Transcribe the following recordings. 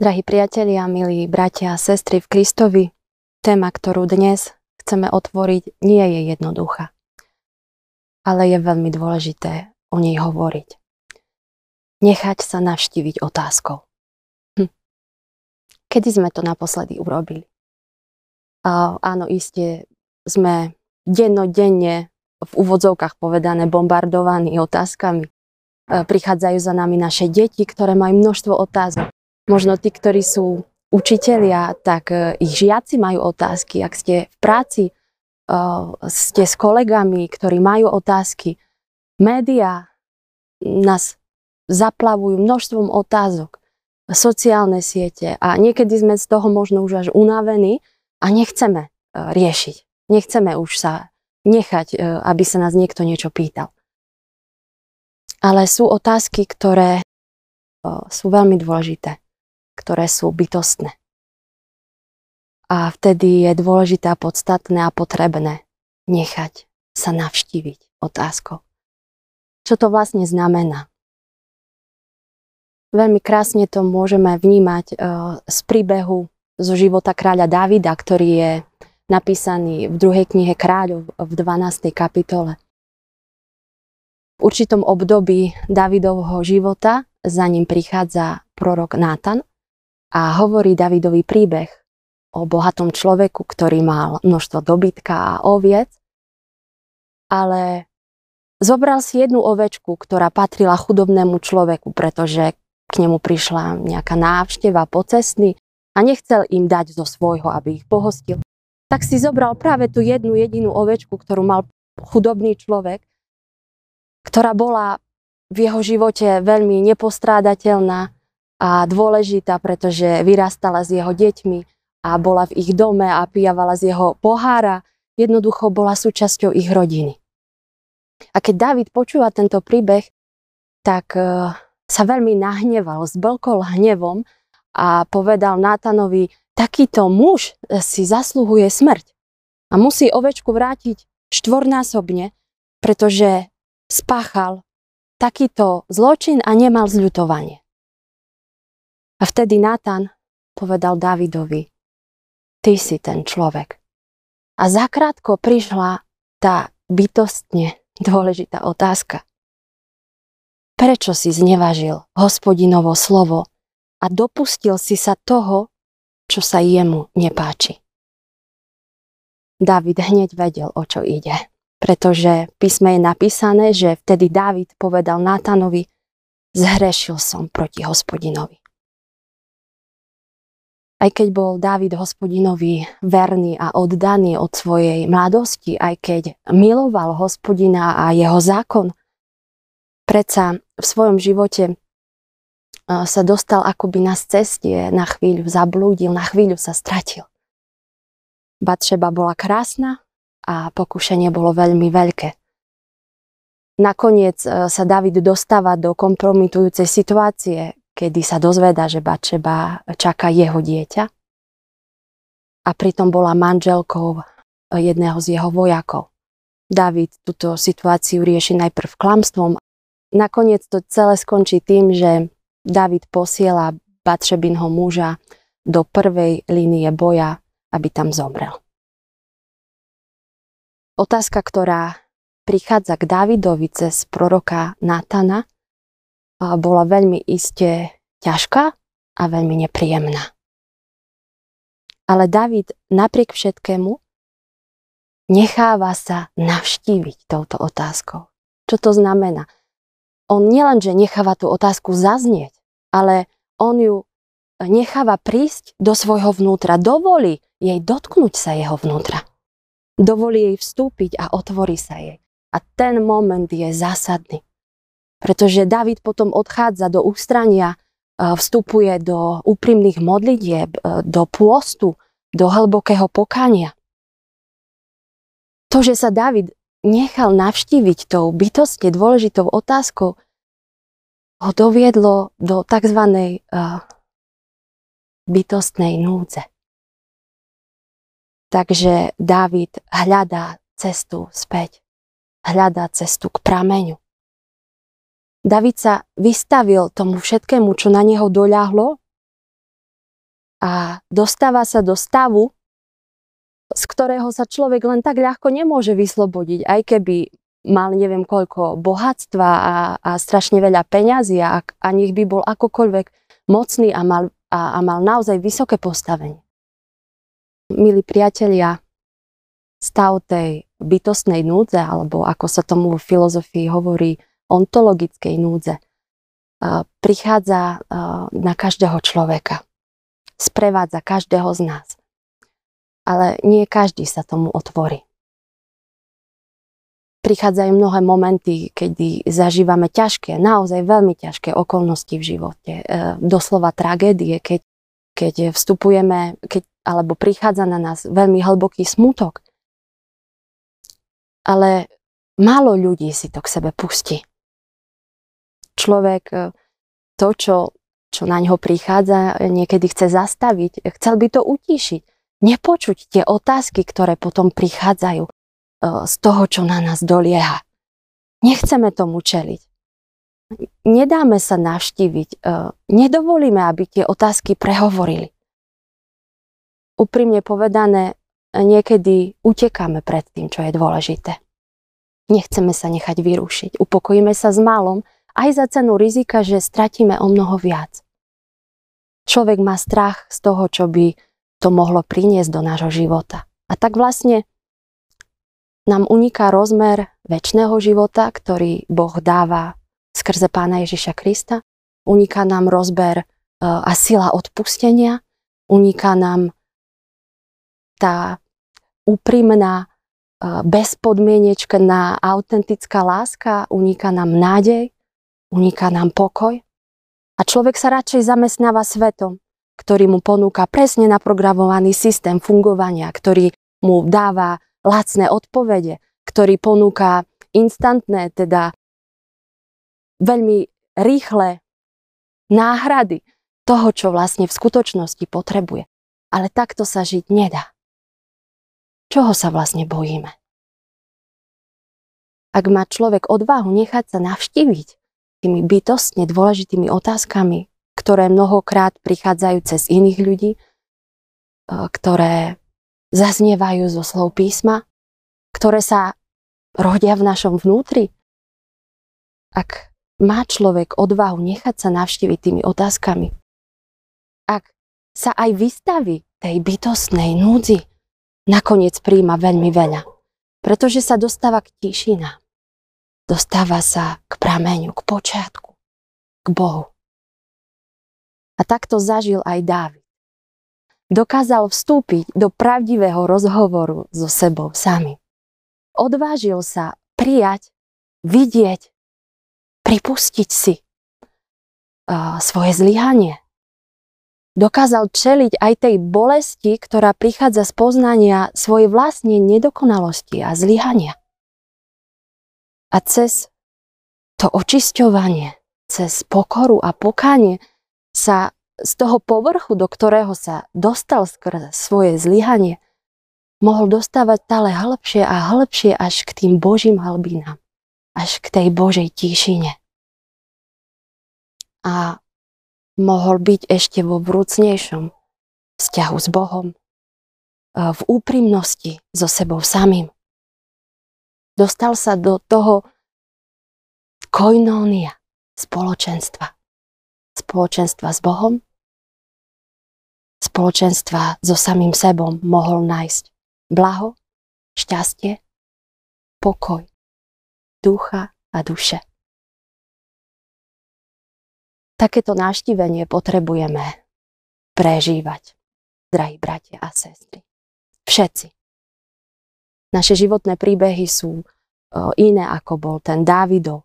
Drahí priatelia, milí bratia a sestry v Kristovi, téma, ktorú dnes chceme otvoriť, nie je jednoduchá, ale je veľmi dôležité o nej hovoriť. Nechať sa navštíviť otázkou. Hm. Kedy sme to naposledy urobili? A, áno, iste sme dennodenne v úvodzovkách povedané bombardovaní otázkami. E, prichádzajú za nami naše deti, ktoré majú množstvo otázok možno tí, ktorí sú učitelia, tak e, ich žiaci majú otázky. Ak ste v práci, e, ste s kolegami, ktorí majú otázky. Média nás zaplavujú množstvom otázok, sociálne siete a niekedy sme z toho možno už až unavení a nechceme e, riešiť. Nechceme už sa nechať, aby sa nás niekto niečo pýtal. Ale sú otázky, ktoré sú veľmi dôležité ktoré sú bytostné. A vtedy je dôležité a podstatné a potrebné nechať sa navštíviť otázkou. Čo to vlastne znamená? Veľmi krásne to môžeme vnímať e, z príbehu zo života kráľa Davida, ktorý je napísaný v druhej knihe kráľov v 12. kapitole. V určitom období Davidovho života za ním prichádza prorok Nátan a hovorí Davidový príbeh o bohatom človeku, ktorý mal množstvo dobytka a oviec, ale zobral si jednu ovečku, ktorá patrila chudobnému človeku, pretože k nemu prišla nejaká návšteva pocestný a nechcel im dať zo svojho, aby ich pohostil. Tak si zobral práve tú jednu jedinú ovečku, ktorú mal chudobný človek, ktorá bola v jeho živote veľmi nepostrádateľná, a dôležitá, pretože vyrastala s jeho deťmi a bola v ich dome a pijavala z jeho pohára. Jednoducho bola súčasťou ich rodiny. A keď David počúva tento príbeh, tak e, sa veľmi nahneval, zblkol hnevom a povedal Nátanovi, takýto muž si zasluhuje smrť a musí ovečku vrátiť štvornásobne, pretože spáchal takýto zločin a nemal zľutovanie. A vtedy Natan povedal Davidovi, ty si ten človek. A zakrátko prišla tá bytostne dôležitá otázka. Prečo si znevažil hospodinovo slovo a dopustil si sa toho, čo sa jemu nepáči? David hneď vedel, o čo ide, pretože písme je napísané, že vtedy David povedal Nátanovi, zhrešil som proti hospodinovi. Aj keď bol Dávid hospodinovi verný a oddaný od svojej mladosti, aj keď miloval hospodina a jeho zákon, predsa v svojom živote sa dostal akoby na cestie, na chvíľu zablúdil, na chvíľu sa stratil. Batšeba bola krásna a pokušenie bolo veľmi veľké. Nakoniec sa David dostáva do kompromitujúcej situácie, kedy sa dozvedá, že Bačeba čaká jeho dieťa a pritom bola manželkou jedného z jeho vojakov. David túto situáciu rieši najprv klamstvom. Nakoniec to celé skončí tým, že David posiela Batšebinho muža do prvej línie boja, aby tam zomrel. Otázka, ktorá prichádza k Davidovi cez proroka Natana, bola veľmi iste ťažká a veľmi nepríjemná. Ale David napriek všetkému necháva sa navštíviť touto otázkou. Čo to znamená? On nielenže necháva tú otázku zaznieť, ale on ju necháva prísť do svojho vnútra, dovolí jej dotknúť sa jeho vnútra. Dovolí jej vstúpiť a otvorí sa jej. A ten moment je zásadný pretože David potom odchádza do ústrania, vstupuje do úprimných modlitieb, e, do pôstu, do hlbokého pokania. To, že sa David nechal navštíviť tou bytostne dôležitou otázkou, ho doviedlo do tzv. Uh, bytostnej núdze. Takže David hľadá cestu späť. Hľadá cestu k prameňu. David sa vystavil tomu všetkému, čo na neho doľahlo a dostáva sa do stavu, z ktorého sa človek len tak ľahko nemôže vyslobodiť, aj keby mal neviem koľko bohatstva a, a strašne veľa peňazí a, a nech by bol akokoľvek mocný a mal, a, a mal naozaj vysoké postavenie. Milí priatelia, stav tej bytostnej núdze, alebo ako sa tomu v filozofii hovorí, ontologickej núdze, prichádza na každého človeka. Sprevádza každého z nás. Ale nie každý sa tomu otvorí. Prichádzajú mnohé momenty, kedy zažívame ťažké, naozaj veľmi ťažké okolnosti v živote. E, doslova tragédie, keď, keď vstupujeme, keď, alebo prichádza na nás veľmi hlboký smutok. Ale málo ľudí si to k sebe pustí človek e, to, čo, čo na ňo prichádza, niekedy chce zastaviť, chcel by to utíšiť. Nepočuť tie otázky, ktoré potom prichádzajú e, z toho, čo na nás dolieha. Nechceme tomu čeliť. Nedáme sa navštíviť. E, nedovolíme, aby tie otázky prehovorili. Úprimne povedané, niekedy utekáme pred tým, čo je dôležité. Nechceme sa nechať vyrušiť. Upokojíme sa s malom, aj za cenu rizika, že stratíme o mnoho viac. Človek má strach z toho, čo by to mohlo priniesť do nášho života. A tak vlastne nám uniká rozmer väčšného života, ktorý Boh dáva skrze Pána Ježiša Krista. Uniká nám rozber e, a sila odpustenia. Uniká nám tá úprimná, e, bezpodmienečná, autentická láska. Uniká nám nádej uniká nám pokoj a človek sa radšej zamestnáva svetom, ktorý mu ponúka presne naprogramovaný systém fungovania, ktorý mu dáva lacné odpovede, ktorý ponúka instantné, teda veľmi rýchle náhrady toho, čo vlastne v skutočnosti potrebuje. Ale takto sa žiť nedá. Čoho sa vlastne bojíme? Ak má človek odvahu nechať sa navštíviť tými bytostne dôležitými otázkami, ktoré mnohokrát prichádzajú cez iných ľudí, e, ktoré zaznievajú zo slov písma, ktoré sa rodia v našom vnútri. Ak má človek odvahu nechať sa navštíviť tými otázkami, ak sa aj vystaví tej bytostnej núdzi, nakoniec príjma veľmi veľa, pretože sa dostáva k tišinám dostáva sa k prameňu, k počiatku, k Bohu. A takto zažil aj Dávid. Dokázal vstúpiť do pravdivého rozhovoru so sebou sami. Odvážil sa prijať, vidieť, pripustiť si uh, svoje zlyhanie. Dokázal čeliť aj tej bolesti, ktorá prichádza z poznania svojej vlastnej nedokonalosti a zlyhania. A cez to očisťovanie, cez pokoru a pokanie sa z toho povrchu, do ktorého sa dostal skrze svoje zlyhanie, mohol dostávať stále hĺbšie a hĺbšie až k tým Božím hlbinám, až k tej Božej tíšine. A mohol byť ešte vo vrúcnejšom vzťahu s Bohom, v úprimnosti so sebou samým. Dostal sa do toho koinónia, spoločenstva. Spoločenstva s Bohom, spoločenstva so samým sebom mohol nájsť blaho, šťastie, pokoj, ducha a duše. Takéto návštívenie potrebujeme prežívať, drahí bratia a sestry. Všetci. Naše životné príbehy sú iné, ako bol ten Dávidov.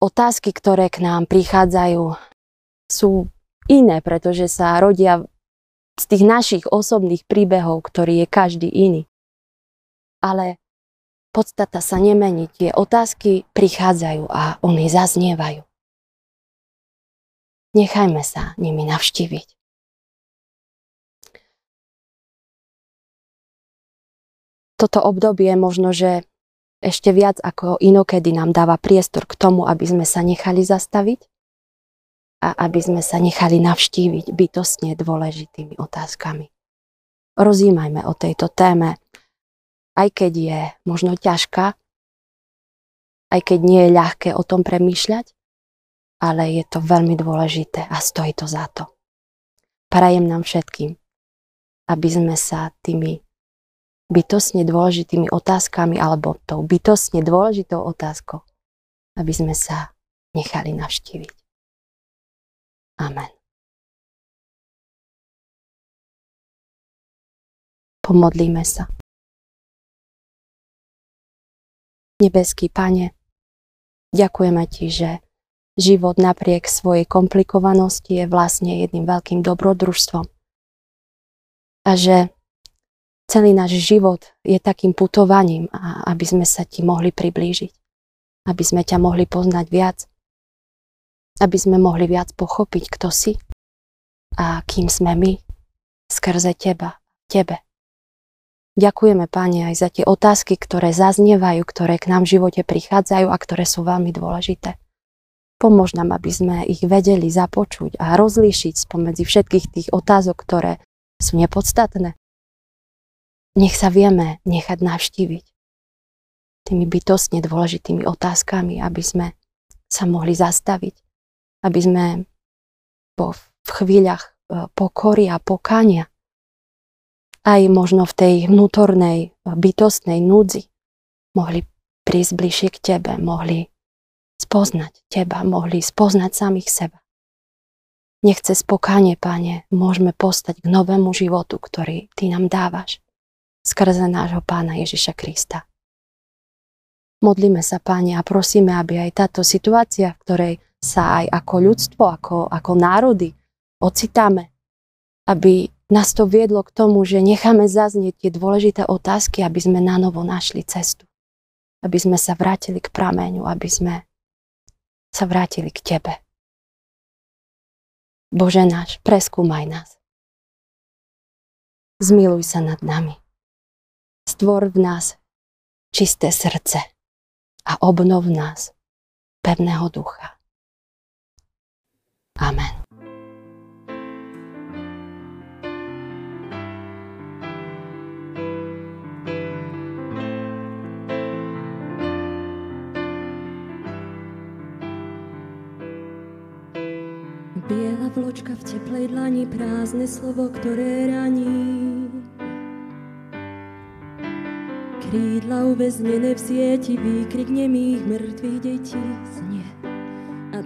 Otázky, ktoré k nám prichádzajú, sú iné, pretože sa rodia z tých našich osobných príbehov, ktorý je každý iný. Ale podstata sa nemení, tie otázky prichádzajú a oni zaznievajú. Nechajme sa nimi navštíviť. Toto obdobie možno, že ešte viac ako inokedy nám dáva priestor k tomu, aby sme sa nechali zastaviť, a aby sme sa nechali navštíviť bytostne dôležitými otázkami. Rozímajme o tejto téme, aj keď je možno ťažká, aj keď nie je ľahké o tom premýšľať, ale je to veľmi dôležité a stojí to za to. Prajem nám všetkým, aby sme sa tými bytostne dôležitými otázkami alebo tou bytostne dôležitou otázkou, aby sme sa nechali navštíviť. Amen. Pomodlíme sa. Nebeský Pane, ďakujeme Ti, že život napriek svojej komplikovanosti je vlastne jedným veľkým dobrodružstvom. A že celý náš život je takým putovaním, aby sme sa Ti mohli priblížiť. Aby sme ťa mohli poznať viac aby sme mohli viac pochopiť, kto si a kým sme my skrze teba, tebe. Ďakujeme, Pane, aj za tie otázky, ktoré zaznievajú, ktoré k nám v živote prichádzajú a ktoré sú veľmi dôležité. Pomôž nám, aby sme ich vedeli započuť a rozlíšiť spomedzi všetkých tých otázok, ktoré sú nepodstatné. Nech sa vieme nechať navštíviť tými bytostne dôležitými otázkami, aby sme sa mohli zastaviť aby sme po, v chvíľach e, pokory a pokania, aj možno v tej vnútornej e, bytostnej núdzi, mohli prísť bližšie k Tebe, mohli spoznať Teba, mohli spoznať samých seba. Nechce spokanie, Pane, môžeme postať k novému životu, ktorý Ty nám dávaš skrze nášho Pána Ježiša Krista. Modlíme sa, Pane, a prosíme, aby aj táto situácia, v ktorej sa aj ako ľudstvo, ako, ako národy ocitáme, aby nás to viedlo k tomu, že necháme zaznieť tie dôležité otázky, aby sme na novo našli cestu. Aby sme sa vrátili k prameňu, aby sme sa vrátili k Tebe. Bože náš, preskúmaj nás. Zmiluj sa nad nami. Stvor v nás čisté srdce a obnov v nás pevného ducha. Amen. Biela vločka v teplej dlani, prázdne slovo, ktoré raní. Krídla uväznené v sieti, výkrik nemých mŕtvych detí znie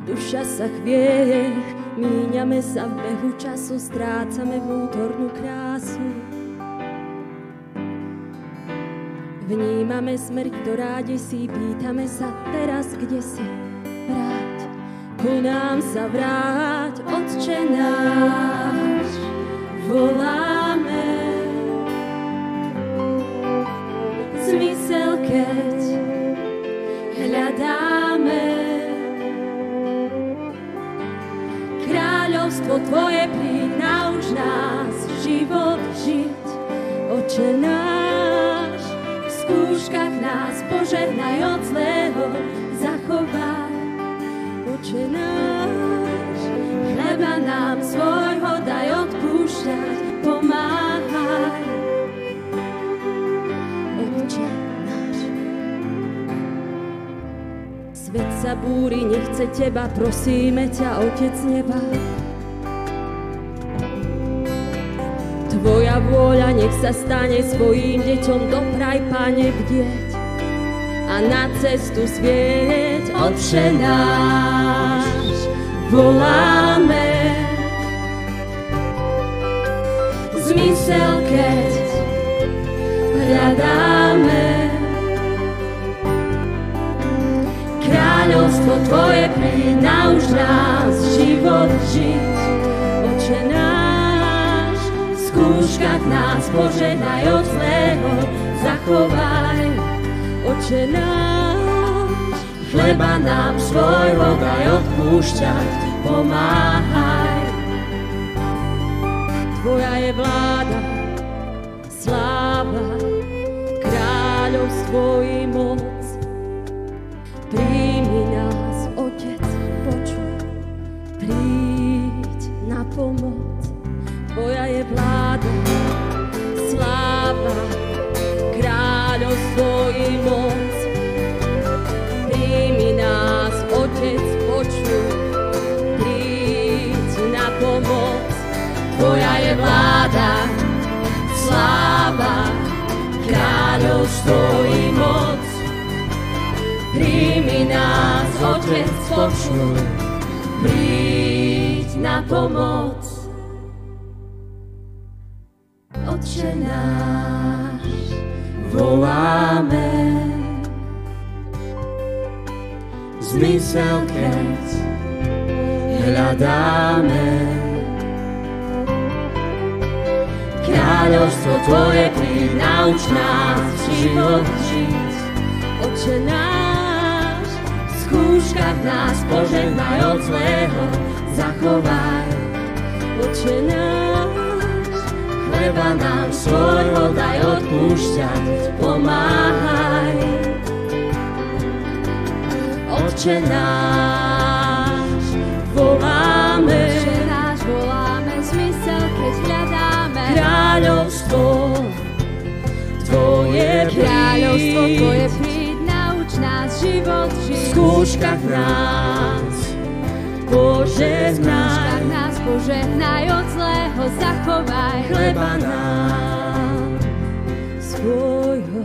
duša sa chvieje, míňame sa v behu času, strácame vnútornú krásu. Vnímame smrť, ktorá desí, pýtame sa teraz, kde si vráť. Ku nám sa vráť, Otče sa búri, nechce teba, prosíme ťa, Otec neba. Tvoja vôľa nech sa stane svojim deťom dopraj, Pane, bdieť a na cestu svieť, Otče náš, voláme. Zmysel, keď Tvoje príď, nauč nás život žiť, Oče náš skúškach nás požehnaj od zlého, zachovaj, Oče náš. Chleba nám svojho daj odpúšťať, pomáhaj. Tvoja je vláda, sláva, kráľovstvo i moc. Nás, Otec, počuj, príď na pomoc. Otče náš, voláme, zmysel, keď hľadáme. Kráľovstvo Tvoje príď, nauč nás život žiť. Oče náš, v skúškach nás požehnaj od zlého, zachovaj. Oče náš, chleba nám svojho daj odpúšťať, pomáhaj. Otče náš, voláme, Že náš voláme zmysel, keď hľadáme. kráľovstvo Tvoje Kráľovstvo. Tvoje príď, život v žiť. skúškach nás požehnaj. Tak nás požehnaj od zlého, zachovaj. Chleba nám svojho